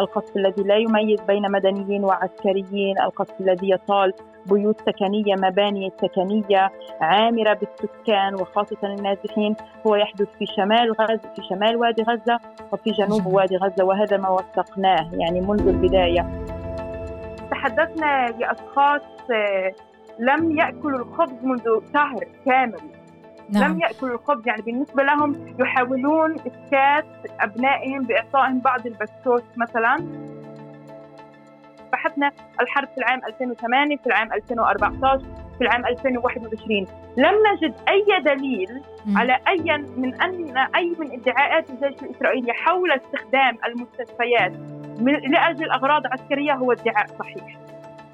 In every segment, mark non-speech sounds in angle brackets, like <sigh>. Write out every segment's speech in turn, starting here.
القصف الذي لا يميز بين مدنيين وعسكريين القصف الذي يطال بيوت سكنية مباني سكنية عامرة بالسكان وخاصة النازحين هو يحدث في شمال غزة في شمال وادي غزة وفي جنوب وادي غزة وهذا ما وثقناه يعني منذ البداية. تحدثنا لأشخاص آه، لم يأكلوا الخبز منذ شهر كامل. نعم. لم يأكلوا الخبز يعني بالنسبة لهم يحاولون إسكات أبنائهم بإعطائهم بعض البسكوت مثلا بحثنا الحرب في العام 2008 في العام 2014 في العام 2021 لم نجد أي دليل م. على أي من أن أي من ادعاءات الجيش الإسرائيلي حول استخدام المستشفيات لأجل أغراض عسكرية هو ادعاء صحيح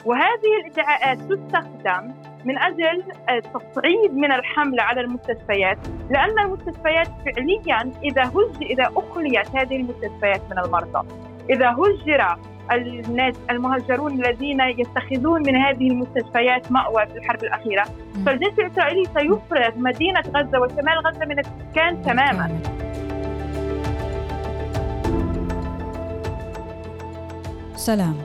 وهذه الادعاءات تستخدم من أجل التصعيد من الحملة على المستشفيات. لأن المستشفيات فعليا إذا هج إذا اخليت هذه المستشفيات من المرضى. إذا هجر الناس المهجرون الذين يتخذون من هذه المستشفيات مأوى في الحرب الأخيرة فالجيش الإسرائيلي سيفرغ مدينة غزة وشمال غزة من السكان تماما. سلام.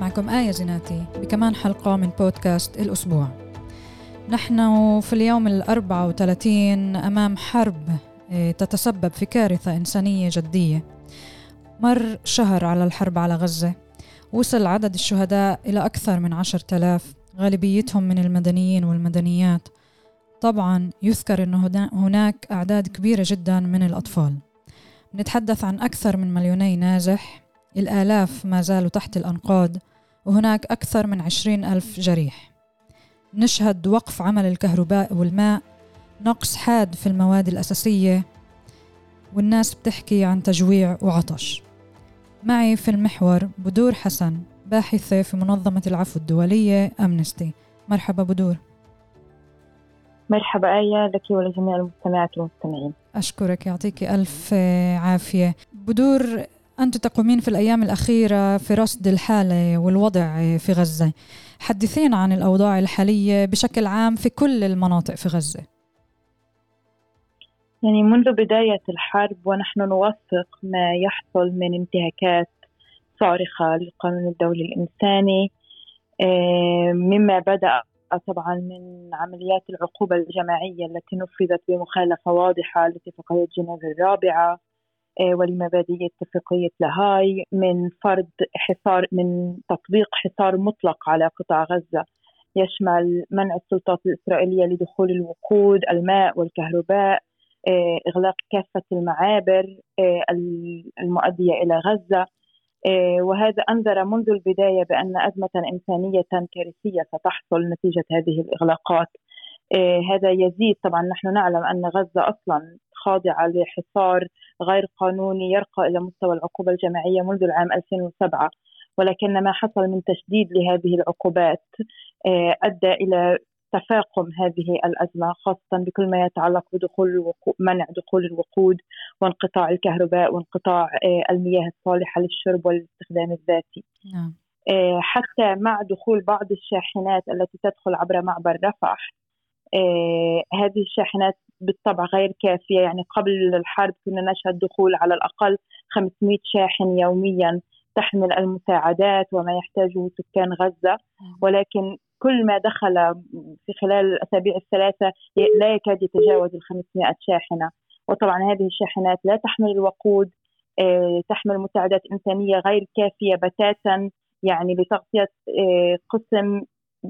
معكم آية زناتي بكمان حلقة من بودكاست الأسبوع. نحن في اليوم الأربعة وثلاثين أمام حرب آه، تتسبب في كارثة إنسانية جدية. مر شهر على الحرب على غزة وصل عدد الشهداء إلى أكثر من عشر تلاف غالبيتهم من المدنيين والمدنيات. طبعا يذكر أن هناك أعداد كبيرة جدا من الأطفال. نتحدث عن أكثر من مليوني نازح. الآلاف ما زالوا تحت الأنقاض وهناك أكثر من عشرين ألف جريح. نشهد وقف عمل الكهرباء والماء نقص حاد في المواد الأساسية والناس بتحكي عن تجويع وعطش. معي في المحور بدور حسن باحثة في منظمة العفو الدولية أمنستي. مرحبا بدور. مرحبا آية لك ولجميع المستمعات والمستمعين. أشكرك يعطيك ألف عافية. بدور أنت تقومين في الأيام الأخيرة في رصد الحالة والوضع في غزة. حدثينا عن الأوضاع الحالية بشكل عام في كل المناطق في غزة. يعني منذ بداية الحرب ونحن نوثق ما يحصل من انتهاكات صارخة للقانون الدولي الإنساني آه، مما بدأ طبعا من عمليات العقوبة الجماعية التي نفذت بمخالفة واضحة لاتفاقية جنيف الرابعة. آه، ولمبادئ اتفاقية لاهاي من فرض حصار من تطبيق حصار مطلق على قطاع غزة. يشمل منع السلطات الإسرائيلية لدخول الوقود الماء والكهرباء آه، إغلاق كافة المعابر آه، المؤدية إلى غزة. وهذا أنذر منذ البداية بأن أزمة إنسانية كارثية ستحصل نتيجة هذه الإغلاقات. هذا يزيد. طبعا نحن نعلم أن غزة أصلا خاضعة لحصار غير قانوني يرقى إلى مستوى العقوبة الجماعية منذ العام 2007 ولكن ما حصل من تشديد لهذه العقوبات آه، أدى إلى تفاقم هذه الأزمة خاصة بكل ما يتعلق بدخول الوقود منع دخول الوقود وانقطاع الكهرباء وانقطاع آه، المياه الصالحة للشرب والاستخدام الذاتي نعم. آه، حتى مع دخول بعض الشاحنات التي تدخل عبر معبر رفح هذه الشاحنات بالطبع غير كافية. يعني قبل الحرب كنا نشهد دخول على الأقل 500 شاحن يوميا تحمل المساعدات وما يحتاجه سكان غزة. ولكن كل ما دخل في خلال الأسابيع الثلاثة لا يكاد يتجاوز ال 500 شاحنة. وطبعا هذه الشاحنات لا تحمل الوقود آه، تحمل مساعدات إنسانية غير كافية بتاتا يعني لتغطية آه، قسم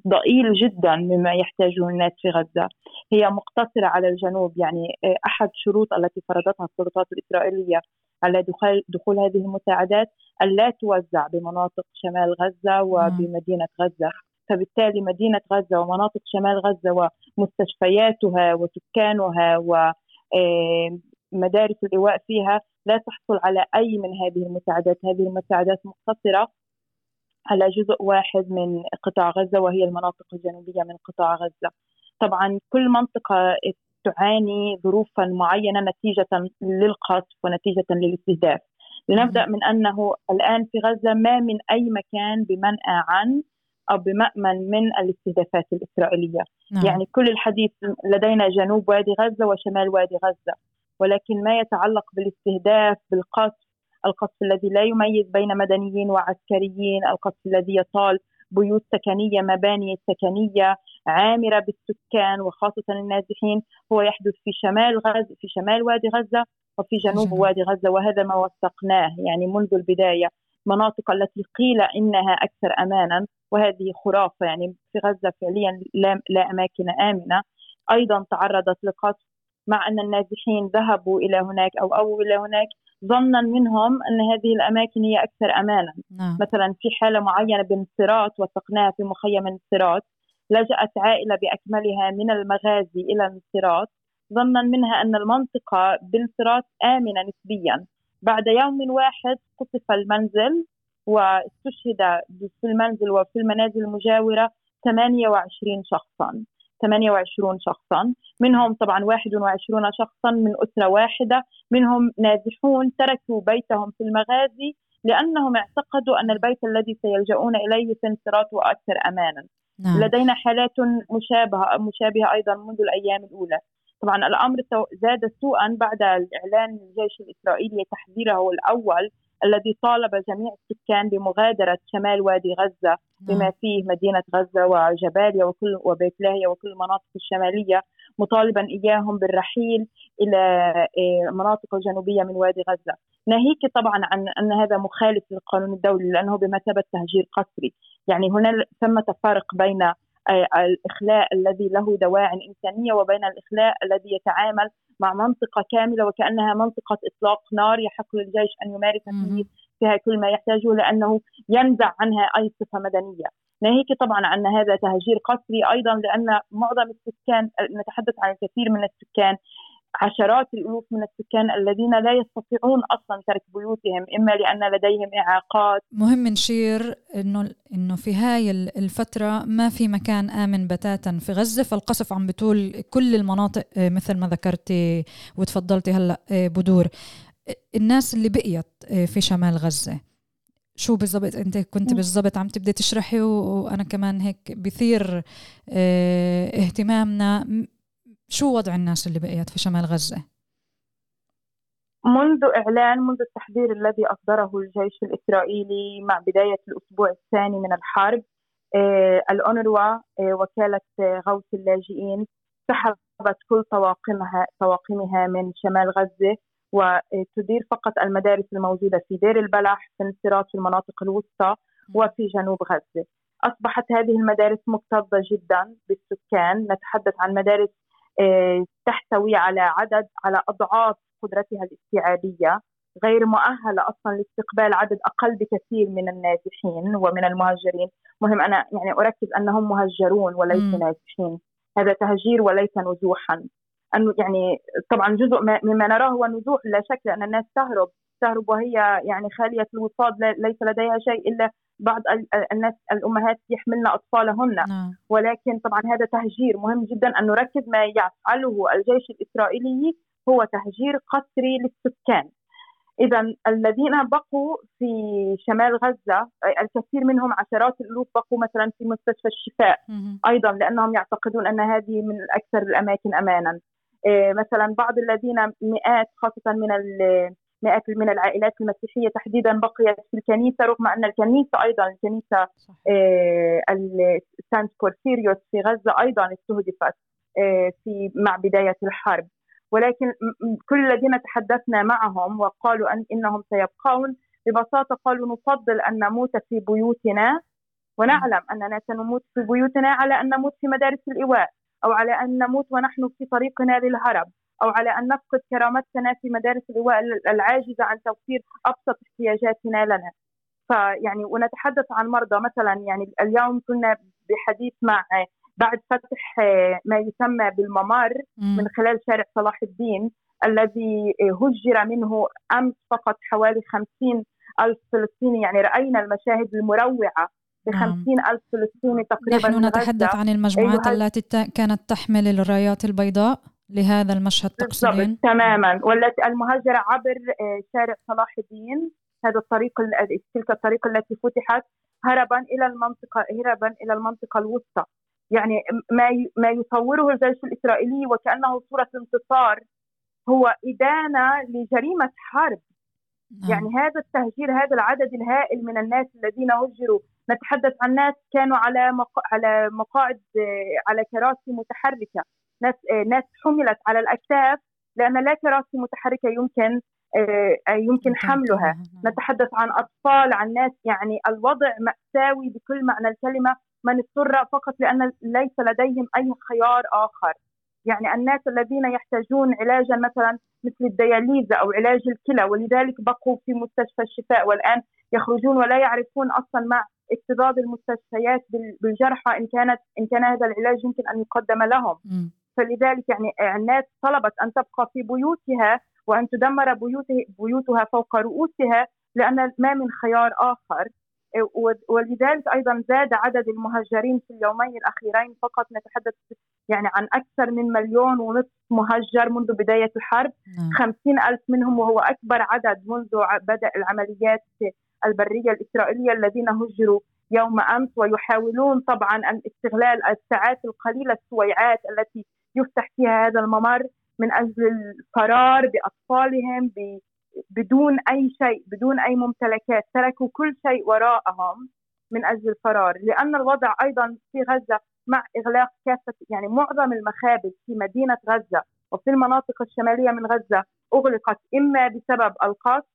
ضئيل جدا مما يحتاجه الناس في غزة. هي مقتصرة على الجنوب يعني أحد الشروط التي فرضتها السلطات الإسرائيلية على دخول, دخول هذه المساعدات ألا توزع بمناطق شمال غزة وبمدينة غزة. فبالتالي مدينة غزة ومناطق شمال غزة ومستشفياتها وسكانها و آه، مدارس الإيواء فيها لا تحصل على أي من هذه المساعدات. هذه المساعدات مقتصرة على جزء واحد من قطاع غزة وهي المناطق الجنوبية من قطاع غزة. طبعا كل منطقة تعاني ظروفا معينة نتيجة للقصف ونتيجة للاستهداف. لنبدأ من أنه الآن في غزة ما من أي مكان بمنأى عن أو بمأمن من الاستهدافات الإسرائيلية. نعم. يعني كل الحديث لدينا جنوب وادي غزة وشمال وادي غزة. ولكن ما يتعلق بالاستهداف بالقصف القصف الذي لا يميز بين مدنيين وعسكريين القصف الذي يطال بيوت سكنية مباني سكنية عامرة بالسكان وخاصة النازحين هو يحدث في شمال غزة في شمال وادي غزة وفي جنوب وادي غزة وهذا ما وثقناه يعني منذ البداية. مناطق التي قيل إنها أكثر أمانا وهذه خرافة يعني في غزة فعليا لا, لا أماكن آمنة. أيضا تعرضت لقصف مع أن النازحين ذهبوا إلى هناك أو أو إلى هناك ظنا منهم أن هذه الأماكن هي أكثر أمانا. نعم. مثلا في حالة معينة بانصراط وثقناها في مخيم انصراط لجأت عائلة بأكملها من المغازي إلى انصراط ظنا منها أن المنطقة بانصراط آمنة نسبيا. بعد يوم واحد قصف المنزل واستشهد في المنزل وفي المنازل المجاورة 28 شخصا. 28 شخصا. منهم طبعا 21 شخصا من أسرة واحدة. منهم نازحون تركوا بيتهم في المغازي لأنهم اعتقدوا أن البيت الذي سيلجؤون إليه في انصراف أكثر أمانا. نعم. لدينا حالات مشابهة مشابهة أيضا منذ الأيام الأولى. طبعا الأمر زاد سوءا بعد الإعلان الجيش الإسرائيلي تحذيره الأول الذي طالب جميع السكان بمغادرة شمال وادي غزة بما نعم. فيه مدينة غزة وجباليا وكل وبيت لاهيا وكل المناطق الشمالية مطالبا إياهم بالرحيل إلى المناطق آه، الجنوبية من وادي غزة ناهيك طبعا عن أن هذا مخالف للقانون الدولي لأنه بمثابة تهجير قسري يعني هنا ثمة فرق بين الإخلاء الذي له دواعٍ إنسانية وبين الإخلاء الذي يتعامل مع منطقة كاملة وكأنها منطقة إطلاق نار يحق للجيش أن يمارس فيها كل ما يحتاجه لأنه ينزع عنها أي صفة مدنية. ناهيك طبعا عن هذا تهجير قسري أيضا لأن معظم السكان نتحدث عن الكثير من السكان عشرات الألوف من السكان الذين لا يستطيعون أصلا ترك بيوتهم إما لأن لديهم إعاقات. مهم نشير إنه إنه في هاي الفترة ما في مكان آمن بتاتا. في غزة فالقصف عم بطول كل المناطق آه، مثل ما ذكرتي وتفضلتي هلأ آه، بدور. الناس اللي بقيت آه، في شمال غزة شو بالضبط؟ أنت كنت بالضبط عم تبدي تشرحي وأنا كمان هيك بثير اهتمامنا. شو وضع الناس اللي بقيت في شمال غزة؟ منذ إعلان منذ التحذير الذي أصدره الجيش الإسرائيلي مع بداية الأسبوع الثاني من الحرب آه الأونروا آه وكالة آه غوث اللاجئين سحبت كل طواقمها طواقمها من شمال غزة وتدير فقط المدارس الموجودة في دير البلح في انصراف في المناطق الوسطى وفي جنوب غزة أصبحت هذه المدارس مكتظة جدا بالسكان نتحدث عن مدارس تحتوي على عدد على أضعاف قدرتها الاستيعابية غير مؤهلة أصلا لاستقبال عدد أقل بكثير من النازحين ومن المهجرين، مهم أنا يعني أركز أنهم مهجرون وليسوا نازحين، هذا تهجير وليس نزوحا. انه يعني طبعا جزء مما نراه هو نزوح لا شك لأن الناس تهرب تهرب وهي يعني خالية الوصاد ليس لديها شيء إلا بعض الناس الأمهات يحملن أطفالهن. نعم. ولكن طبعا هذا تهجير مهم جدا أن نركز ما يفعله الجيش الإسرائيلي هو تهجير قسري للسكان. اذا الذين بقوا في شمال غزة الكثير منهم عشرات الالوف بقوا مثلا في مستشفى الشفاء. أيضا لأنهم يعتقدون أن هذه من أكثر الأماكن امانا. إيه، مثلا بعض الذين مئات خاصة من مئات من العائلات المسيحية تحديدا بقيت في الكنيسة رغم أن الكنيسة أيضا الكنيسة آه سانت بورفيريوس في غزة أيضا استهدفت آه في مع بداية الحرب. ولكن كل الذين تحدثنا معهم وقالوا أن إنهم سيبقون ببساطة قالوا نفضل أن نموت في بيوتنا ونعلم أننا سنموت في بيوتنا على أن نموت في مدارس الإيواء أو على أن نموت ونحن في طريقنا للهرب. أو على أن نفقد كرامتنا في مدارس اللواء العاجزة عن توفير أبسط احتياجاتنا لنا. فيعني ونتحدث عن مرضى. مثلا يعني اليوم كنا بحديث مع بعد فتح ما يسمى بالممر من خلال شارع صلاح الدين الذي هجر منه أمس فقط حوالي 50 ألف فلسطيني. يعني رأينا المشاهد المروعة ب 50 نعم. ألف فلسطيني تقريبا نحن نتحدث عن المجموعات التي كانت تحمل الرايات البيضاء. لهذا المشهد تقصدين؟ تماما. والتي المهاجرة عبر آه، شارع صلاح الدين هذا الطريق تلك الطريق التي فتحت هربا إلى المنطقة هربا إلى المنطقة الوسطى. يعني ما ما يصوره الجيش الإسرائيلي وكأنه صورة انتصار هو إدانة لجريمة حرب. نعم. يعني هذا التهجير هذا العدد الهائل من الناس الذين هجروا. نتحدث عن ناس كانوا على مق... على مقاعد على كراسي متحركة. ناس ناس حملت على الأكتاف لأن لا كراسي متحركة يمكن يمكن حملها. نتحدث عن أطفال عن ناس يعني الوضع مأساوي بكل معنى الكلمة من اضطر فقط لأن ليس لديهم أي خيار آخر يعني الناس الذين يحتاجون علاجا مثلا مثل الدياليزا أو علاج الكلى ولذلك بقوا في مستشفى الشفاء والآن يخرجون ولا يعرفون أصلا مع اكتظاظ المستشفيات بالجرحى إن كانت إن كان هذا العلاج يمكن أن يقدم لهم. فلذلك يعني الناس طلبت أن تبقى في بيوتها وأن تدمر بيوته بيوتها فوق رؤوسها لأن ما من خيار آخر ولذلك أيضا زاد عدد المهجرين في اليومين الأخيرين فقط نتحدث يعني عن أكثر من مليون ونصف مهجر منذ بداية الحرب نعم. خمسين ألف منهم وهو أكبر عدد منذ بدا العمليات البرية الإسرائيلية الذين هجروا يوم أمس ويحاولون طبعا ان استغلال الساعات القليلة السويعات التي يفتح فيها هذا الممر من أجل الفرار بأطفالهم بدون أي شيء بدون أي ممتلكات تركوا كل شيء وراءهم من أجل الفرار لأن الوضع أيضا في غزة مع إغلاق كافة يعني معظم المخابز في مدينة غزة وفي المناطق الشمالية من غزة أغلقت إما بسبب القصف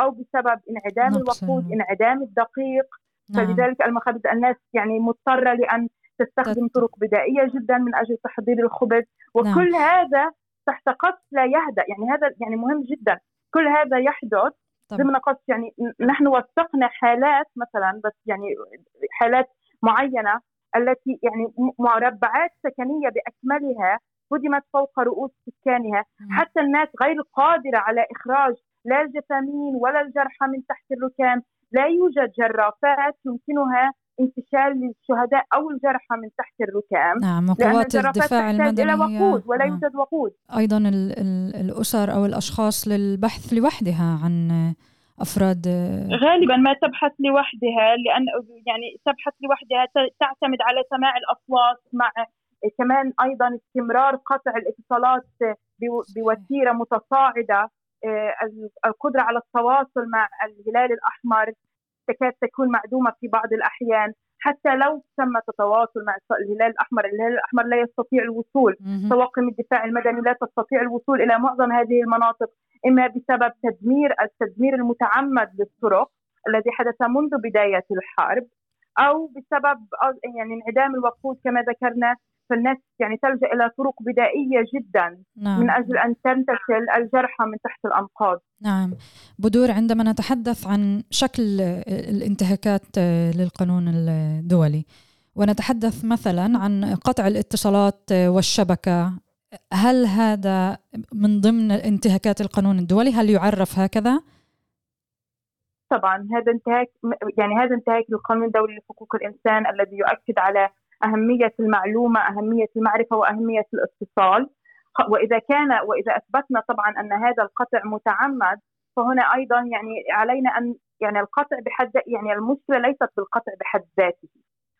أو بسبب انعدام الوقود انعدام الدقيق. نعم. فلذلك المخابز الناس يعني مضطرة لأن تستخدم طرق بدائية جدا من أجل تحضير الخبز وكل نعم. هذا تحت قصف لا يهدأ. يعني هذا يعني مهم جدا. كل هذا يحدث ضمن قصف يعني نحن وثقنا حالات مثلا بس يعني حالات معينة التي يعني مربعات سكنية بأكملها هدمت فوق رؤوس سكانها. حتى الناس غير قادرة على إخراج لا الجثامين ولا الجرحى من تحت الركام. لا يوجد جرافات يمكنها انتشال للشهداء أو الجرحى من تحت الركام نعم وقوات الدفاع المدني إلى وقود ولا نعم. يوجد وقود. أيضا ال ال الأسر أو الأشخاص للبحث لوحدها عن أفراد. غالبا ما تبحث لوحدها لأن يعني تبحث لوحدها تعتمد على سماع الأصوات مع كمان أيضا استمرار قطع الاتصالات بوتيرة متصاعدة آه، القدرة على التواصل مع الهلال الأحمر. تكاد تكون معدومه في بعض الأحيان حتى لو تم التواصل مع الهلال الأحمر، الهلال الأحمر لا يستطيع الوصول، طواقم الدفاع المدني لا تستطيع الوصول إلى معظم هذه المناطق إما بسبب تدمير التدمير المتعمد للطرق الذي حدث منذ بداية الحرب أو بسبب يعني انعدام الوقود كما ذكرنا. فالناس يعني تلجأ إلى طرق بدائية جدا نعم. من أجل أن تنتشل الجرحى من تحت الأنقاض. نعم بدور عندما نتحدث عن شكل الانتهاكات للقانون الدولي ونتحدث مثلا عن قطع الاتصالات والشبكة هل هذا من ضمن انتهاكات القانون الدولي؟ هل يعرف هكذا؟ طبعا هذا انتهاك يعني هذا انتهاك للقانون الدولي لحقوق الإنسان الذي يؤكد على أهمية المعلومة، أهمية المعرفة وأهمية الاتصال. وإذا كان وإذا أثبتنا طبعا أن هذا القطع متعمد فهنا أيضا يعني علينا أن يعني القطع بحد يعني المشكلة ليست بالقطع بحد ذاته.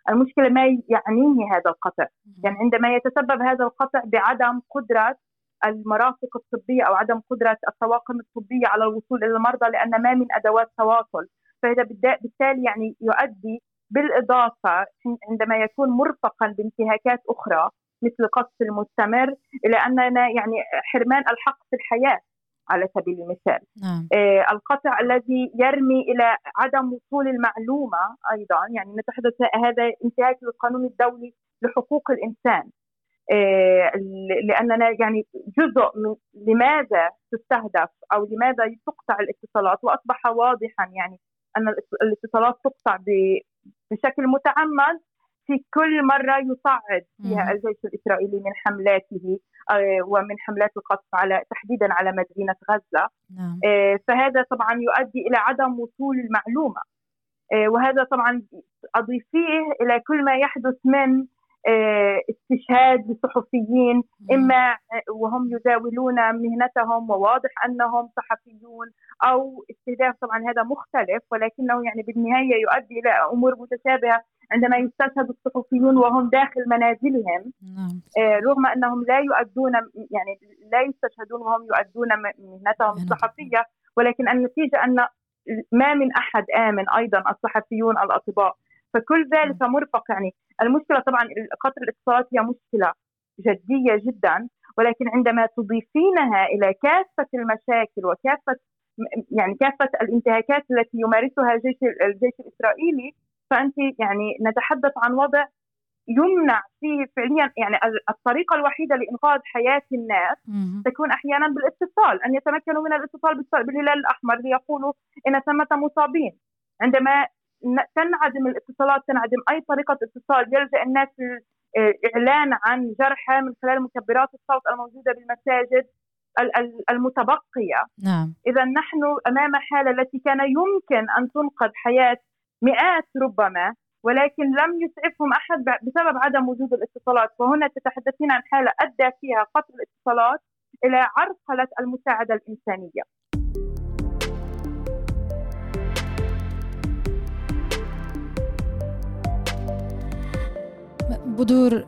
المشكلة ما يعنيه هذا القطع. يعني عندما يتسبب هذا القطع بعدم قدرة المرافق الطبية أو عدم قدرة الطواقم الطبية على الوصول إلى المرضى لأن ما من أدوات تواصل. فهذا بالتالي يعني يؤدي بالإضافة عندما يكون مرفقا بانتهاكات أخرى مثل القصف المستمر إلى أننا يعني حرمان الحق في الحياة على سبيل المثال. نعم. آه القطع الذي يرمي إلى عدم وصول المعلومة أيضا يعني نتحدث هذا انتهاك للقانون الدولي لحقوق الإنسان. آه لأننا يعني جزء من لماذا تستهدف أو لماذا تقطع الاتصالات؟ وأصبح واضحا يعني أن الاتصالات تقطع بشكل متعمد في كل مرة يصعد فيها الجيش الإسرائيلي من حملاته آه، ومن حملات القصف على تحديدا على مدينة غزة. نعم. آه، فهذا طبعا يؤدي إلى عدم وصول المعلومة. آه، وهذا طبعا أضيفيه إلى كل ما يحدث من استشهاد لصحفيين إما وهم يزاولون مهنتهم وواضح أنهم صحفيون أو استهداف طبعا هذا مختلف ولكنه يعني بالنهاية يؤدي إلى أمور متشابهة عندما يستشهد الصحفيون وهم داخل منازلهم. نعم. رغم أنهم لا يؤدون يعني لا يستشهدون وهم يؤدون مهنتهم الصحفية ولكن النتيجه أن ما من أحد آمن أيضا الصحفيون الأطباء. فكل ذلك مرفق. يعني المشكلة طبعا قطر الاتصالات هي مشكلة جدية جدا ولكن عندما تضيفينها إلى كافة المشاكل وكافة يعني كافة الانتهاكات التي يمارسها الجيش الجيش الإسرائيلي فأنت يعني نتحدث عن وضع يمنع فيه فعليا يعني الطريقة الوحيدة لإنقاذ حياة الناس تكون أحيانا بالاتصال أن يتمكنوا من الاتصال بالهلال الأحمر ليقولوا إن ثمة مصابين. عندما تنعدم الاتصالات تنعدم أي طريقة اتصال. يلجأ الناس الاعلان عن جرحى من خلال مكبرات الصوت الموجودة بالمساجد المتبقية. نعم. إذا نحن أمام حالة التي كان يمكن أن تنقذ حياة مئات ربما ولكن لم يسعفهم أحد بسبب عدم وجود الاتصالات. وهنا تتحدثين عن حالة أدى فيها قطع الاتصالات إلى عرقلة المساعدة الإنسانية. بدور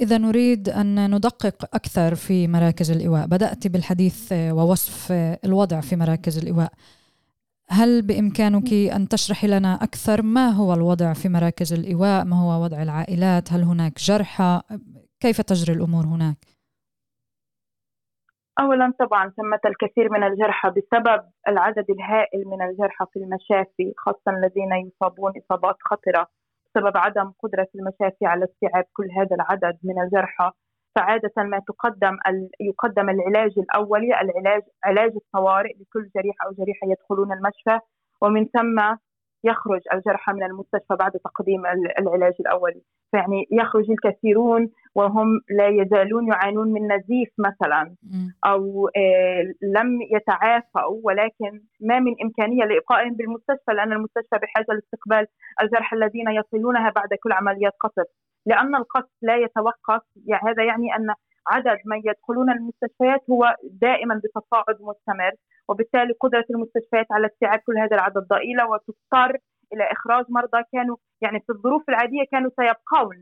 إذا نريد أن ندقق أكثر في مراكز الإيواء. بدأت بالحديث ووصف الوضع في مراكز الإيواء. هل بإمكانك أن تشرحي لنا أكثر ما هو الوضع في مراكز الإيواء؟ ما هو وضع العائلات؟ هل هناك جرحى؟ كيف تجري الأمور هناك؟ اولا طبعا ثمة الكثير من الجرحى بسبب العدد الهائل من الجرحى في المشافي خاصه الذين يصابون إصابات خطرة. بسبب عدم قدرة المشافي على استيعاب كل هذا العدد من الجرحى فعادة ما تقدم يقدم العلاج الأولي العلاج علاج الطوارئ لكل جريح أو جريحة يدخلون المشفى ومن ثم يخرج الجرحى من المستشفى بعد تقديم العلاج الاولي يعني يخرج الكثيرون وهم لا يزالون يعانون من نزيف مثلا أو آه، لم يتعافوا ولكن ما من إمكانية لابقائهم بالمستشفى لأن المستشفى بحاجة لاستقبال الجرحى الذين يصلونها بعد كل عمليات قصف. لأن القصف لا يتوقف يعني هذا يعني أن عدد من يدخلون المستشفيات هو دائما بتصاعد مستمر وبالتالي قدرة المستشفيات على استيعاب كل هذا العدد ضئيلة وتضطر إلى إخراج مرضى كانوا يعني في الظروف العادية كانوا سيبقون.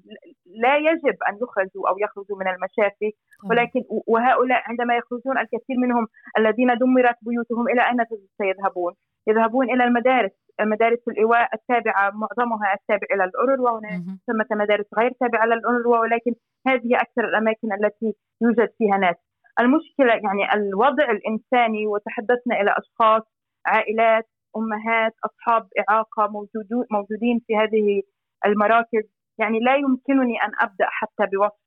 لا يجب أن يخرجوا أو يخرجوا من المشافي ولكن وهؤلاء عندما يخرجون الكثير منهم الذين دمرت بيوتهم إلى أين سيذهبون؟ يذهبون إلى المدارس مدارس الإيواء التابعة معظمها التابع إلى الأورروا وهنا ثمة مدارس غير تابعة للأورروا ولكن هذه أكثر الأماكن التي يوجد فيها ناس. المشكلة يعني الوضع الإنساني وتحدثنا إلى أشخاص عائلات أمهات أصحاب إعاقة موجودين في هذه المراكز. يعني لا يمكنني أن أبدأ حتى بوصف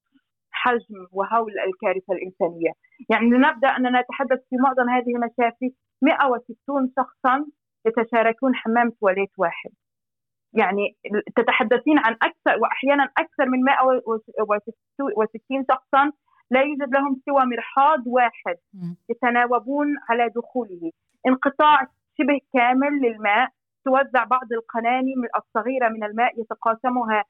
حجم وهول الكارثة الإنسانية، يعني لنبدأ أننا نتحدث في معظم هذه المشافي 160 شخصا يتشاركون حمام تواليت واحد. يعني تتحدثين عن أكثر واحيانا أكثر من 160 شخصا لا يوجد لهم سوى مرحاض واحد يتناوبون على دخوله. انقطاع شبه كامل للماء توزع بعض القناني الصغيرة من الماء يتقاسمها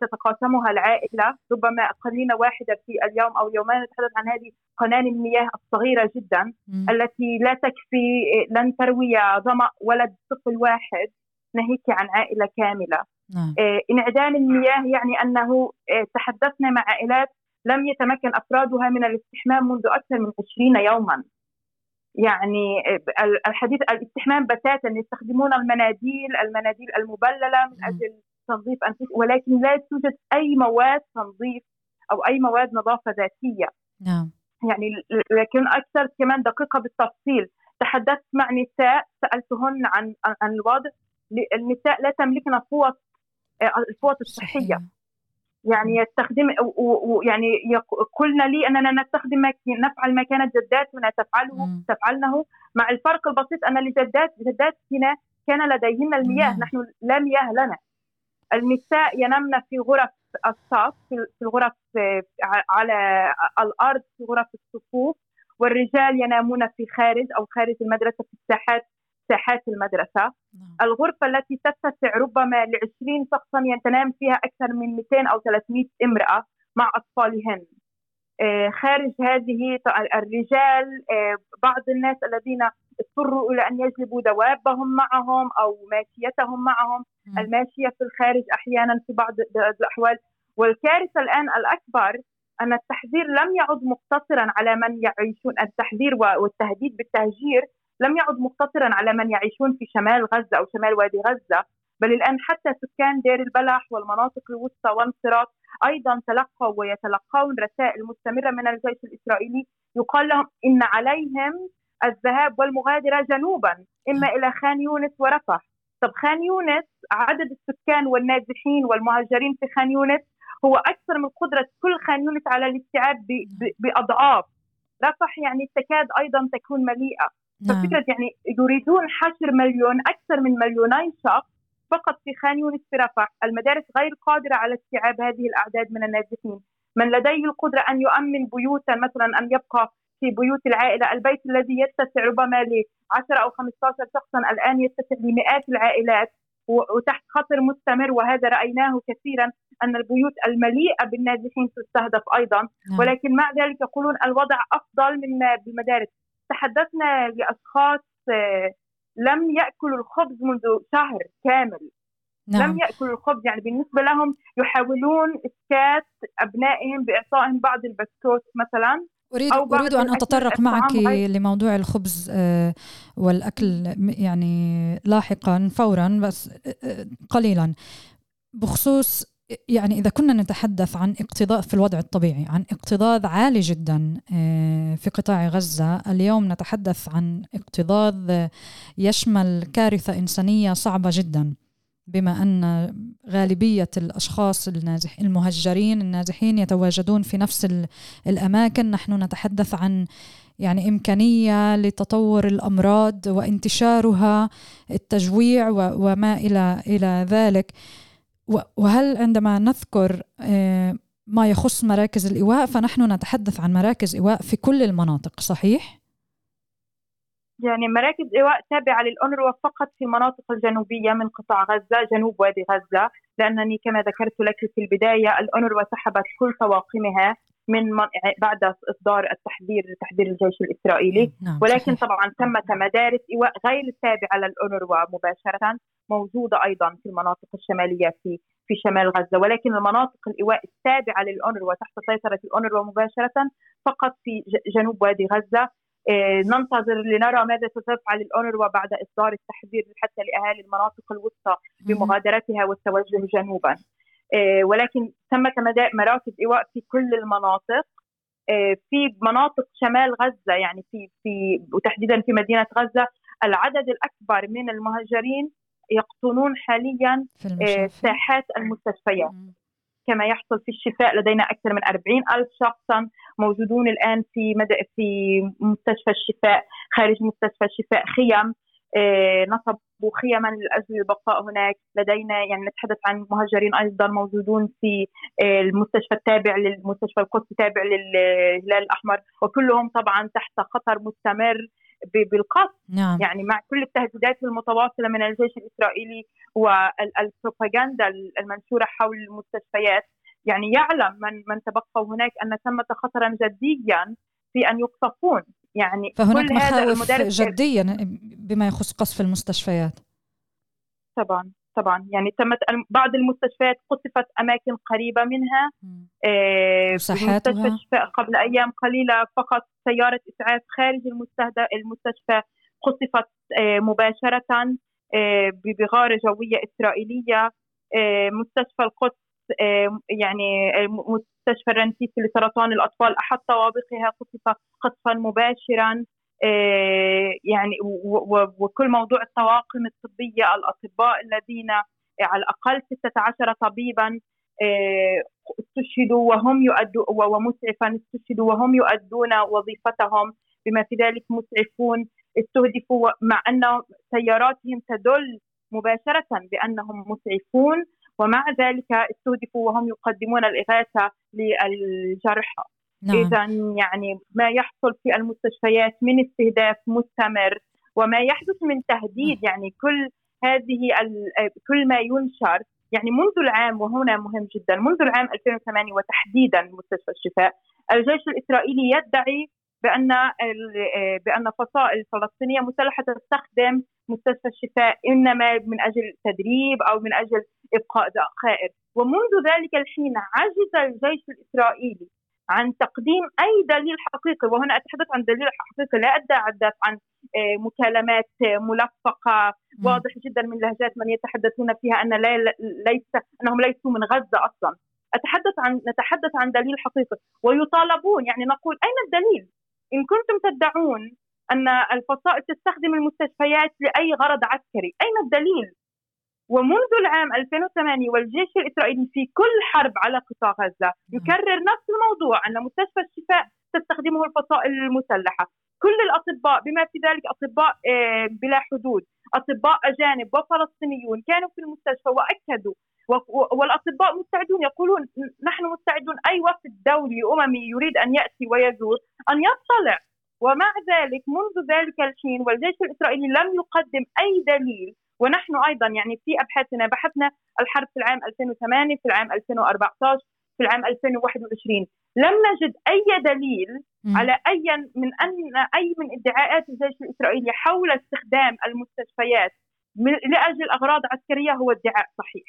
تتقاسمها العائلة ربما قنينة واحدة في اليوم أو يومين نتحدث عن هذه قناني المياه الصغيرة جدا م. التي لا تكفي لن تروي ظمأ ولد طفل واحد ناهيك عن عائلة كاملة نعم. آه، انعدام المياه يعني أنه آه، تحدثنا مع عائلات لم يتمكن أفرادها من الاستحمام منذ أكثر من 20 يوما يعني الحديث الاستحمام بتاتا يستخدمون المناديل المناديل المبللة من أجل تنظيف انفسهم ولكن لا توجد أي مواد تنظيف أو أي مواد نظافة ذاتية. نعم. يعني لكن أكثر كمان دقيقة بالتفصيل. تحدثت مع نساء سألتهن عن عن الوضع. النساء لا تملكن فوط الفوط الصحية. يعني يستخدم ويعني قلنا لي أننا نستخدم نفعل ما كانت جداتنا تفعله. تفعلنه مع الفرق البسيط أن لجدات جداتنا كان لديهن المياه. نحن لا مياه لنا النساء ينمن في غرف الصف في الغرف على الأرض في غرف الصفوف والرجال ينامون في خارج أو خارج المدرسة في الساحات ساحات المدرسة. نعم. الغرفة التي تتسع ربما ل 20 شخصا تنام فيها أكثر من 200 أو 300 امرأة مع أطفالهن. آه، خارج هذه الرجال آه، بعض الناس الذين اضطروا إلى أن يجلبوا دوابهم معهم أو ماشيتهم معهم. الماشية في الخارج أحيانا في بعض الأحوال. والكارثة الآن الأكبر أن التحذير لم يعد مقتصرا على من يعيشون التحذير والتهديد بالتهجير لم يعد مقتصرا على من يعيشون في شمال غزة أو شمال وادي غزة بل الآن حتى سكان دير البلح والمناطق الوسطى والصراط أيضا تلقوا ويتلقون رسائل مستمرة من الجيش الإسرائيلي يقال لهم إن عليهم الذهاب والمغادرة جنوبا إما إلى خان يونس ورفح. طب خان يونس عدد السكان والنازحين والمهاجرين في خان يونس هو أكثر من قدرة كل خان يونس على الاستيعاب بأضعاف. رفح يعني تكاد أيضا تكون مليئة. نعم. ففكرة يعني يريدون حشر مليون أكثر من مليوني شخص فقط في خان يونس في رفح المدارس غير قادرة على استيعاب هذه الأعداد من النازحين من لديه القدرة أن يؤمن بيوتا مثلا أن يبقى في بيوت العائلة البيت الذي يتسع ربما ل 10 أو 15 شخصا الآن يتسع لمئات العائلات وتحت خطر مستمر وهذا رأيناه كثيرا أن البيوت المليئة بالنازحين تستهدف أيضا نعم. ولكن مع ذلك يقولون الوضع أفضل من بالمدارس تحدثنا لأشخاص آه، لم يأكلوا الخبز منذ شهر كامل. نعم. لم يأكلوا الخبز يعني بالنسبة لهم يحاولون إسكات أبنائهم بإعطائهم بعض البسكوت مثلا. أريد أو أريد أن أتطرق معك لموضوع الخبز آه، والأكل يعني لاحقا فورا بس آه، قليلا. بخصوص يعني إذا كنا نتحدث عن اقتضاء في الوضع الطبيعي عن اكتظاظ عالي جدا في قطاع غزة اليوم نتحدث عن اكتظاظ يشمل كارثة إنسانية صعبة جدا بما أن غالبية الأشخاص النازح المهجرين النازحين يتواجدون في نفس الأماكن. نحن نتحدث عن يعني إمكانية لتطور الأمراض وانتشارها التجويع وما إلى إلى ذلك. وهل عندما نذكر آه، ما يخص مراكز الإيواء فنحن نتحدث عن مراكز إيواء في كل المناطق صحيح؟ يعني مراكز إيواء تابعة للأونروا فقط في المناطق الجنوبية من قطاع غزة جنوب وادي غزة لأنني كما ذكرت لك في البداية الأونروا سحبت كل طواقمها من بعد إصدار التحذير تحذير الجيش الإسرائيلي. نعم ولكن صحيح. طبعا ثمه مدارس ايواء غير تابعه للاونروا مباشره موجودة أيضا في المناطق الشمالية في في شمال غزة. ولكن المناطق الايواء التابعة للاونروا تحت سيطرة الاونروا مباشره فقط في جنوب وادي غزة. آه، ننتظر لنرى ماذا ستفعل الأونروا بعد إصدار التحذير حتى لأهالي المناطق الوسطى بمغادرتها والتوجه جنوبا. آه، ولكن ثمة مراكز إيواء في كل المناطق. آه، في مناطق شمال غزة يعني في في وتحديدا في مدينة غزة العدد الأكبر من المهاجرين يقطنون حاليا ساحات المستشفيات. كما يحصل في الشفاء لدينا أكثر من 40 ألف شخصا موجودون الآن في مد... في مستشفى الشفاء خارج مستشفى الشفاء خيم آه، نصبوا خيما لاجل البقاء هناك. لدينا يعني نتحدث عن مهاجرين أيضا موجودون في آه، المستشفى التابع للمستشفى القدسي التابع للهلال الأحمر. وكلهم طبعا تحت خطر مستمر بالقصف. نعم. يعني مع كل التهديدات المتواصلة من الجيش الإسرائيلي والبروباغندا المنشورة حول المستشفيات يعني يعلم من من تبقوا هناك أن ثمه خطرا جديا في أن يقصفون. يعني فهناك كل مخاوف هذا جديا بما يخص قصف المستشفيات. طبعا طبعا. يعني تمت بعض المستشفيات قصفت أماكن قريبة منها آه مستشفى قبل أيام قليلة فقط سيارة إسعاف خارج المستشفى قصفت آه مباشرة آه بغارة جوية إسرائيلية مستشفى القدس يعني مستشفى الرنسيسي لسرطان الأطفال أحد طوابقها قصف قصفا مباشرا آه، يعني وكل موضوع الطواقم الطبية الأطباء الذين على الأقل 16 طبيبا آه، استشهدوا وهم يؤدوا ومسعفا استشهدوا وهم يؤدون وظيفتهم. بما في ذلك مسعفون استهدفوا مع أن سياراتهم تدل مباشرة بأنهم مسعفون ومع ذلك استهدفوا وهم يقدمون الإغاثة للجرحى نعم. إذا يعني ما يحصل في المستشفيات من استهداف مستمر وما يحدث من تهديد نعم. يعني كل هذه كل ما ينشر يعني منذ العام وهنا مهم جدا منذ العام 2008 وتحديدا مستشفى الشفاء الجيش الإسرائيلي يدعي بأن بأن فصائل فلسطينية مسلحة تستخدم مستشفى الشفاء إنما من أجل تدريب أو من أجل إبقاء ذخائر ومنذ ذلك الحين عجز الجيش الإسرائيلي عن تقديم أي دليل حقيقي. وهنا أتحدث عن دليل حقيقي لا أتحدث عن آه، مكالمات ملفقة واضح جدا من لهجات من يتحدثون فيها أن لا ليس أنهم ليسوا من غزة أصلا. أتحدث عن نتحدث عن دليل حقيقي. ويطالبون يعني نقول أين الدليل؟ إن كنتم تدعون أن الفصائل تستخدم المستشفيات لأي غرض عسكري، أين الدليل؟ ومنذ العام 2008 والجيش الإسرائيلي في كل حرب على قطاع غزة يكرر نفس الموضوع أن مستشفى الشفاء تستخدمه الفصائل المسلحة، كل الأطباء بما في ذلك أطباء آه، بلا حدود، أطباء أجانب وفلسطينيون كانوا في المستشفى وأكدوا والأطباء مستعدون يقولون نحن مستعدون اي وفد دولي اممي يريد أن يأتي ويزور أن يطلع ومع ذلك منذ ذلك الحين والجيش الإسرائيلي لم يقدم أي دليل ونحن أيضا يعني في أبحاثنا بحثنا الحرب في العام 2008 في العام 2014 في العام 2021 لم نجد أي دليل. على أي من أن أي من ادعاءات الجيش الإسرائيلي حول استخدام المستشفيات لأجل أغراض عسكرية هو ادعاء صحيح.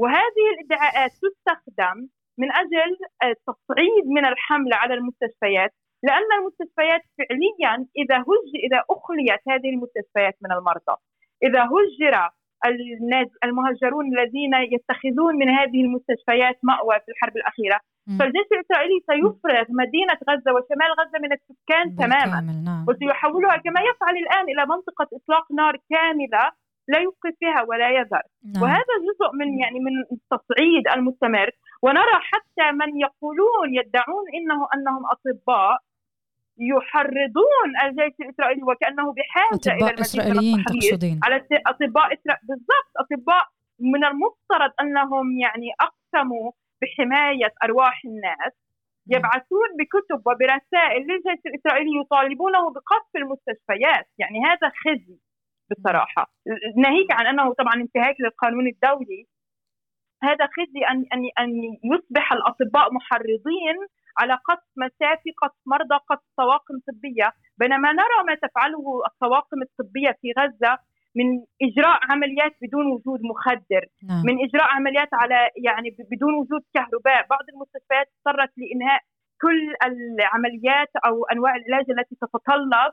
وهذه الادعاءات تستخدم من أجل التصعيد من الحملة على المستشفيات لأن المستشفيات فعليا إذا هج إذا أخليت هذه المستشفيات من المرضى إذا هجر المهجرون الذين يتخذون من هذه المستشفيات مأوى في الحرب الأخيرة فالجيش الإسرائيلي سيفرغ مدينة غزة وشمال غزة من السكان تماما نعم. وسيحولها كما يفعل الآن إلى منطقة إطلاق نار كاملة لا يبقي فيها ولا يذر. نعم. وهذا جزء من يعني من التصعيد المستمر. ونرى حتى من يقولون يدعون انه أنهم أطباء يحرضون الجيش الإسرائيلي وكأنه بحاجة أطباء إلى إسرائيليين تقصدين. على أطباء إسرا... بالضبط أطباء من المفترض أنهم يعني أقسموا بحماية أرواح الناس يبعثون بكتب وبرسائل للجيش الإسرائيلي يطالبونه بقصف المستشفيات، يعني هذا خزي. بصراحة، ناهيك عن أنه طبعا انتهاك للقانون الدولي هذا خزي ان ان أن يصبح الأطباء محرضين على قصف مسافي قصف مرضى قصف طواقم طبية. بينما نرى ما تفعله الطواقم الطبية في غزة من إجراء عمليات بدون وجود مخدر نعم. من إجراء عمليات على يعني بدون وجود كهرباء. بعض المستشفيات اضطرت لإنهاء كل العمليات أو أنواع العلاج التي تتطلب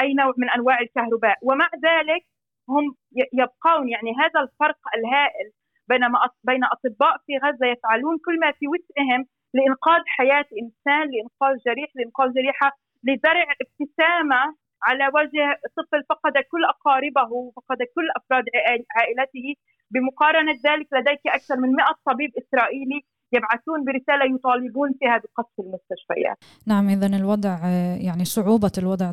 أي نوع من أنواع الكهرباء. ومع ذلك هم يبقون يعني هذا الفرق الهائل بينما بين أطباء في غزة يفعلون كل ما في وسعهم لإنقاذ حياة إنسان لإنقاذ جريح لإنقاذ جريحة لزرع ابتسامة على وجه طفل فقد كل أقاربه وفقد كل أفراد عائلته. بمقارنة ذلك لديك أكثر من 100 طبيب إسرائيلي يبعثون برسالة يطالبون فيها بقصف المستشفيات. نعم إذا الوضع يعني صعوبة الوضع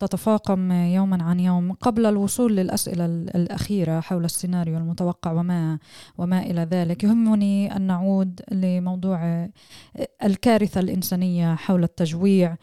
تتفاقم يوما عن يوم قبل الوصول للأسئلة الأخيرة حول السيناريو المتوقع وما وما إلى ذلك. يهمني أن نعود لموضوع الكارثة الإنسانية حول التجويع.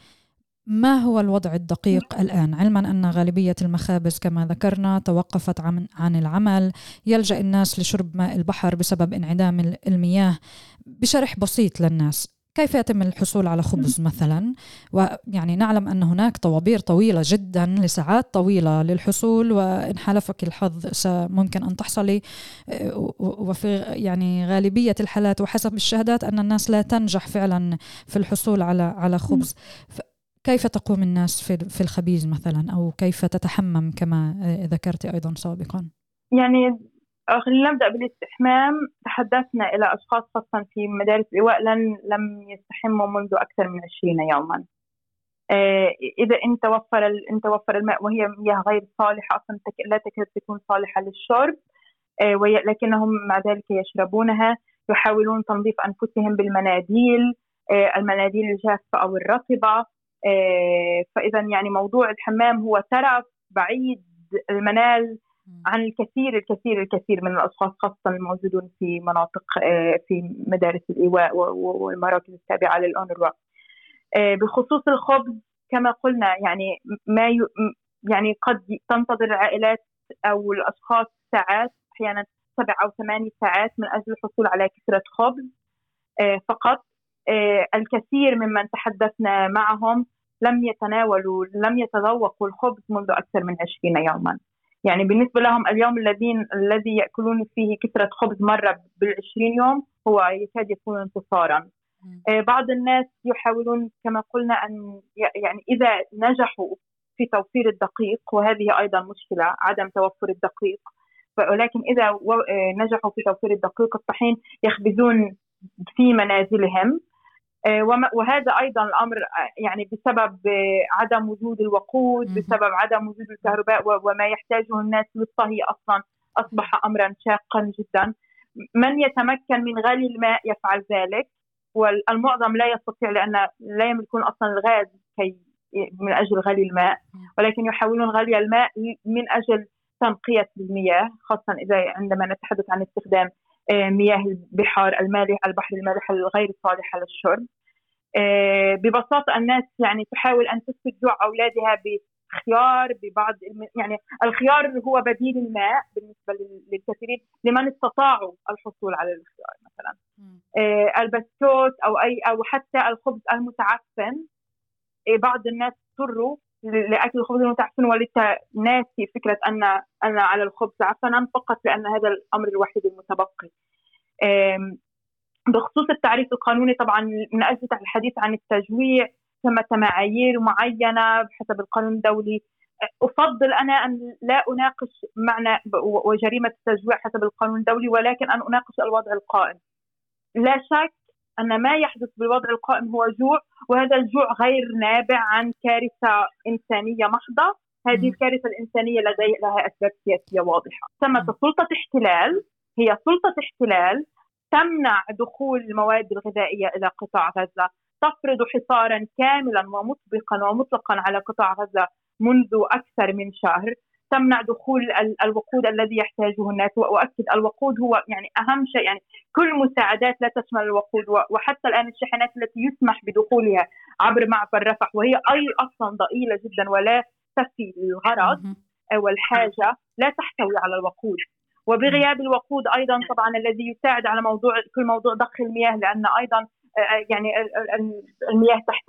ما هو الوضع الدقيق الآن؟ علما أن غالبية المخابز كما ذكرنا توقفت عن, عن العمل. يلجأ الناس لشرب ماء البحر بسبب انعدام المياه بشرح بسيط للناس. كيف يتم الحصول على خبز <laughs> مثلا؟ ويعني نعلم أن هناك طوابير طويلة جدا لساعات طويلة للحصول وإن حالفك الحظ ممكن أن تحصلي وفي يعني غالبية الحالات وحسب الشهادات أن الناس لا تنجح فعلا في الحصول على على خبز. كيف تقوم الناس في في الخبيز مثلا أو كيف تتحمم كما ذكرت أيضا سابقا؟ يعني خلينا نبدأ بالاستحمام تحدثنا إلى أشخاص خاصه في مدارس الإيواء لن لم يستحموا منذ أكثر من 20 يوما. آه، إذا إن توفر إن توفر الماء وهي مياه غير صالحة أصلا لا تكاد تكون صالحة للشرب آه، لكنهم مع ذلك يشربونها يحاولون تنظيف أنفسهم بالمناديل آه، المناديل الجافة أو الرطبة آه، فإذا يعني موضوع الحمام هو ترف بعيد المنال عن الكثير الكثير الكثير من الأشخاص خاصة الموجودون في مناطق آه، في مدارس الإيواء والمراكز التابعة للأونروا. آه، بخصوص الخبز كما قلنا يعني ما يعني قد تنتظر العائلات أو الأشخاص ساعات أحيانا سبع أو ثماني ساعات من أجل الحصول على كسره خبز فقط آه، الكثير ممن تحدثنا معهم لم يتناولوا لم يتذوقوا الخبز منذ أكثر من 20 يوما. يعني بالنسبة لهم اليوم الذين الذي يأكلون فيه كثرة خبز مرة بالعشرين يوم هو يكاد يكون انتصارا. بعض الناس يحاولون كما قلنا أن يعني إذا نجحوا في توفير الدقيق وهذه أيضا مشكلة عدم توفر الدقيق. ولكن إذا نجحوا في توفير الدقيق الطحين يخبزون في منازلهم. آه، وهذا أيضا الأمر آه، يعني بسبب آه، عدم وجود الوقود بسبب عدم وجود الكهرباء وما يحتاجه الناس للطهي أصلا أصبح امرا شاقا جدا. من يتمكن من غلي الماء يفعل ذلك والمعظم لا يستطيع لأن لا يملكون أصلا الغاز كي من أجل غلي الماء ولكن يحاولون غلي الماء من أجل تنقية المياه خاصه إذا عندما نتحدث عن استخدام آه، مياه البحار المالح البحر المالح الغير صالحة للشرب. آه، ببساطة الناس يعني تحاول أن تسكت جوع أولادها بخيار ببعض يعني الخيار هو بديل الماء بالنسبة للكثيرين لمن استطاعوا الحصول على الخيار مثلا. آه، البسكوت أو أي أو حتى الخبز المتعفن. بعض الناس اضطروا لأكل الخبز المتعفن ولدت ناسي فكرة ان أن على الخبز عفنا فقط لأن هذا الأمر الوحيد المتبقي. بخصوص التعريف القانوني طبعا من أجل الحديث عن التجويع ثمة معايير معينة بحسب القانون الدولي أفضل أنا أن لا أناقش معنى وجريمة التجويع حسب القانون الدولي ولكن أن أناقش الوضع القائم. لا شك أن ما يحدث بالوضع القائم هو جوع وهذا الجوع غير نابع عن كارثة إنسانية محضة. هذه الكارثة الإنسانية لدي لها أسباب سياسية واضحة. ثمة سلطة احتلال هي سلطة احتلال تمنع دخول المواد الغذائية إلى قطاع غزة تفرض حصارا كاملا ومطبقا ومطلقا على قطاع غزة منذ أكثر من شهر. تمنع دخول الوقود الذي يحتاجه الناس. واؤكد الوقود هو يعني أهم شيء. يعني كل مساعدات لا تشمل الوقود. وحتى الآن الشحنات التي يسمح بدخولها عبر معبر رفح وهي أي أصلا ضئيلة جدا ولا تفي للغرض والحاجة لا تحتوي على الوقود. وبغياب الوقود أيضا طبعا الذي يساعد على موضوع كل موضوع ضخ المياه لأن أيضا آه، يعني المياه تحت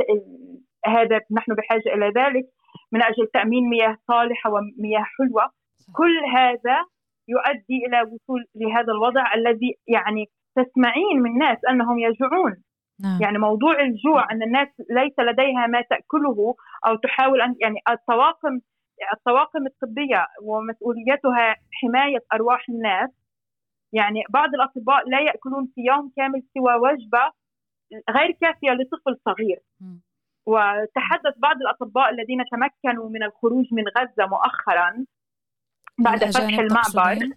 هذا نحن بحاجة إلى ذلك. من أجل تأمين مياه صالحة ومياه حلوة. كل هذا يؤدي إلى وصول لهذا الوضع الذي يعني تسمعين من ناس أنهم يجوعون. نعم. يعني موضوع الجوع أن الناس ليس لديها ما تأكله أو تحاول ان يعني الطواقم الطواقم الطبية ومسؤوليتها حماية أرواح الناس. يعني بعض الأطباء لا يأكلون في يوم كامل سوى وجبة غير كافية لطفل صغير. وتحدث بعض الأطباء الذين تمكنوا من الخروج من غزة مؤخرا بعد فتح المعبر.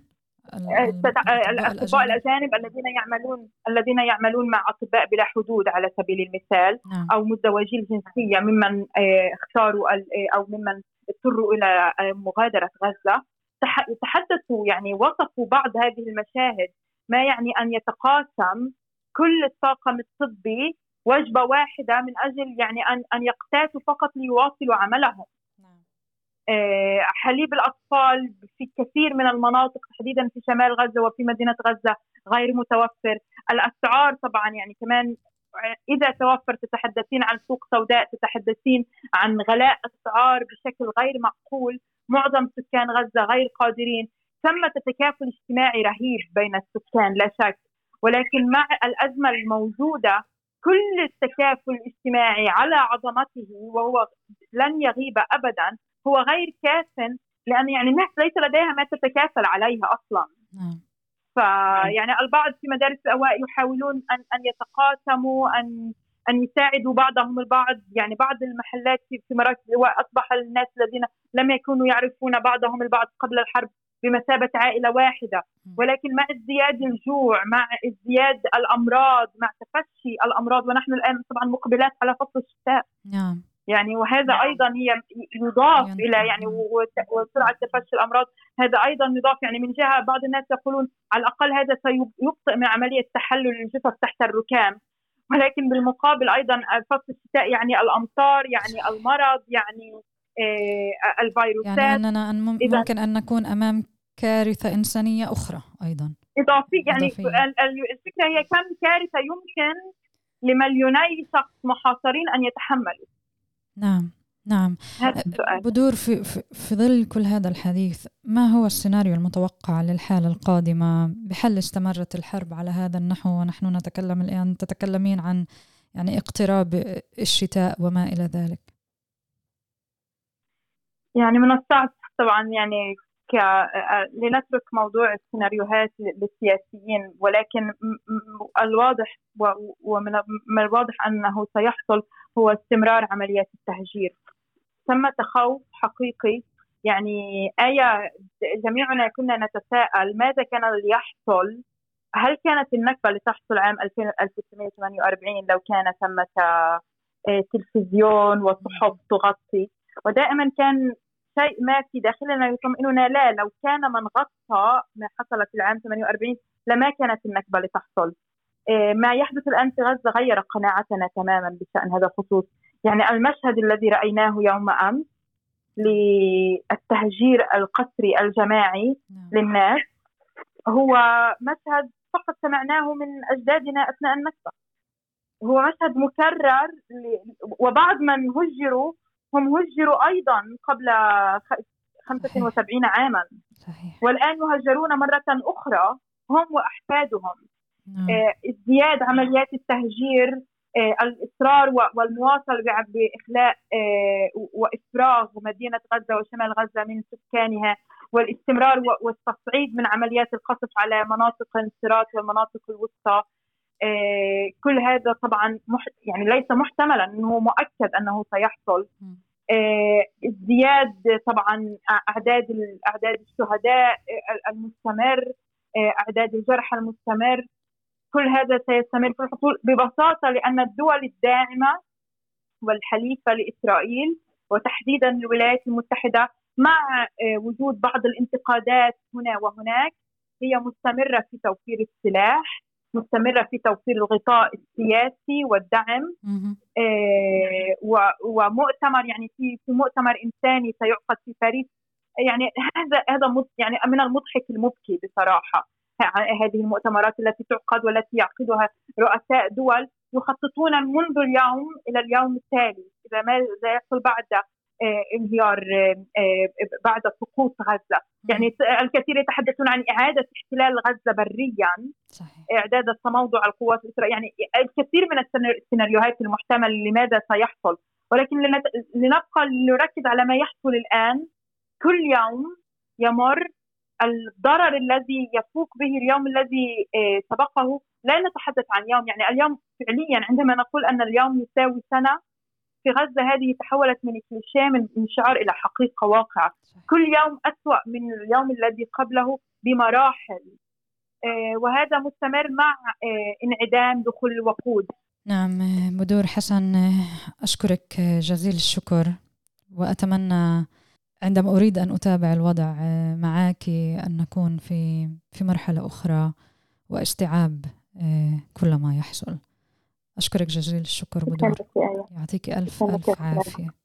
الأطباء الأجانب. الذين يعملون الذين يعملون مع أطباء بلا حدود على سبيل المثال نعم. أو متزوجي الجنسيه ممن آه، اختاروا آه، أو ممن اضطروا إلى آه، مغادرة غزة. تحدثوا يعني وصفوا بعض هذه المشاهد ما يعني أن يتقاسم كل الطاقم الطبي وجبة واحدة من أجل يعني ان أن يقتاتوا فقط ليواصلوا عملهم. نعم. آه، حليب الأطفال في كثير من المناطق تحديدا في شمال غزة وفي مدينة غزة غير متوفر، الأسعار طبعا يعني كمان إذا توفر تتحدثين عن سوق سوداء تتحدثين عن غلاء أسعار بشكل غير معقول، معظم سكان غزة غير قادرين، ثمة تكافل اجتماعي رهيب بين السكان لا شك، ولكن مع الأزمة الموجودة كل التكافل الاجتماعي على عظمته وهو لن يغيب ابدا هو غير كاف لأن يعني الناس ليس لديها ما تتكافل عليها أصلا. نعم. فيعني البعض في مدارس الأوائل يحاولون ان أن يتقاسموا ان أن يساعدوا بعضهم البعض يعني بعض المحلات في مراكز أصبح الناس الذين لم يكونوا يعرفون بعضهم البعض قبل الحرب بمثابة عائلة واحدة. ولكن مع ازدياد الجوع مع ازدياد الأمراض مع تفشي الأمراض ونحن الآن طبعا مقبلات على فصل الشتاء. نعم. يعني وهذا نعم. أيضا هي يضاف يعني إلى يعني وسرعة تفشي الأمراض. هذا أيضا يضاف يعني من جهة بعض الناس يقولون على الأقل هذا سيبطئ من عملية تحلل الجثث تحت الركام. ولكن بالمقابل أيضا فصل الشتاء يعني الأمطار يعني المرض يعني آه الفيروسات. يعني أننا ممكن أن نكون أمام كارثة إنسانية أخرى أيضا. إضافية. يعني الفكرة هي كم كارثة يمكن لمليوني شخص محاصرين أن يتحملوا. نعم نعم. بدور في, في, في ظل كل هذا الحديث ما هو السيناريو المتوقع للحالة القادمة؟ بحل استمرت الحرب على هذا النحو ونحن نتكلم الآن تتكلمين عن يعني اقتراب الشتاء وما إلى ذلك؟ يعني من الصعب طبعا يعني. لنترك موضوع السيناريوهات للسياسيين ولكن الواضح ومن الواضح أنه سيحصل هو استمرار عمليات التهجير. ثمة خوف حقيقي. يعني آية جميعنا كنا نتساءل ماذا كان ليحصل هل كانت النكبة لتحصل عام 1948 لو كان ثمة آه، تلفزيون وصحف تغطي؟ ودائما كان شيء ما في داخلنا. يطمئننا. لا لو كان من غطى ما حصل في العام 48 لما كانت النكبة لتحصل. آه، ما يحدث الآن في غزة غير قناعتنا تماما بشأن هذا الخصوص. يعني المشهد الذي رأيناه يوم أمس للتهجير القسري الجماعي نعم. للناس هو مشهد فقط سمعناه من أجدادنا أثناء النكبة. هو مشهد مكرر وبعض من هجروا هم هجروا أيضا قبل 75 عاما. صحيح. والآن يهجرون مرة أخرى. هم وأحفادهم. نعم. آه، ازدياد عمليات التهجير آه، الإصرار والمواصله باخلاء آه، وإفراغ مدينة غزة وشمال غزة من سكانها والاستمرار والتصعيد من عمليات القصف على مناطق الانصراف والمناطق الوسطى. كل هذا طبعا يعني ليس محتملا إنه مؤكد أنه سيحصل. ازدياد طبعا أعداد أعداد الشهداء المستمر أعداد الجرحى المستمر. كل هذا سيستمر في الحصول ببساطة لأن الدول الداعمة والحليفة لإسرائيل وتحديدا الولايات المتحدة مع آه، وجود بعض الانتقادات هنا وهناك هي مستمرة في توفير السلاح. مستمرة في توفير الغطاء السياسي والدعم آه ومؤتمر يعني في في مؤتمر إنساني سيعقد في باريس. يعني هذا هذا يعني من المضحك المبكي بصراحة. هذه المؤتمرات التي تعقد والتي يعقدها رؤساء دول يخططون منذ اليوم إلى اليوم التالي إذا ماذا يحصل بعد انهيار آه، آه، بعد سقوط غزة، يعني الكثير يتحدثون عن إعادة احتلال غزة بريا. صحيح. إعداد التموضع القوات الإسرائيلية، يعني الكثير من السيناريوهات المحتمل لماذا سيحصل، ولكن لنبقى نركز على ما يحصل الآن. كل يوم يمر الضرر الذي يفوق به اليوم الذي آه، سبقه. لا نتحدث عن يوم. يعني اليوم فعليا عندما نقول أن اليوم يساوي سنة في غزة هذه تحولت من كليشيه من شعار إلى حقيقة واقعه كل يوم أسوأ من اليوم الذي قبله بمراحل. آه، وهذا مستمر مع آه، انعدام دخول الوقود. نعم بدور حسن أشكرك جزيل الشكر وأتمنى عندما أريد أن أتابع الوضع آه، معك أن نكون في في مرحلة أخرى واستيعاب كل ما يحصل. أشكرك جزيل الشكر بدور يعطيك ألف ألف عافية.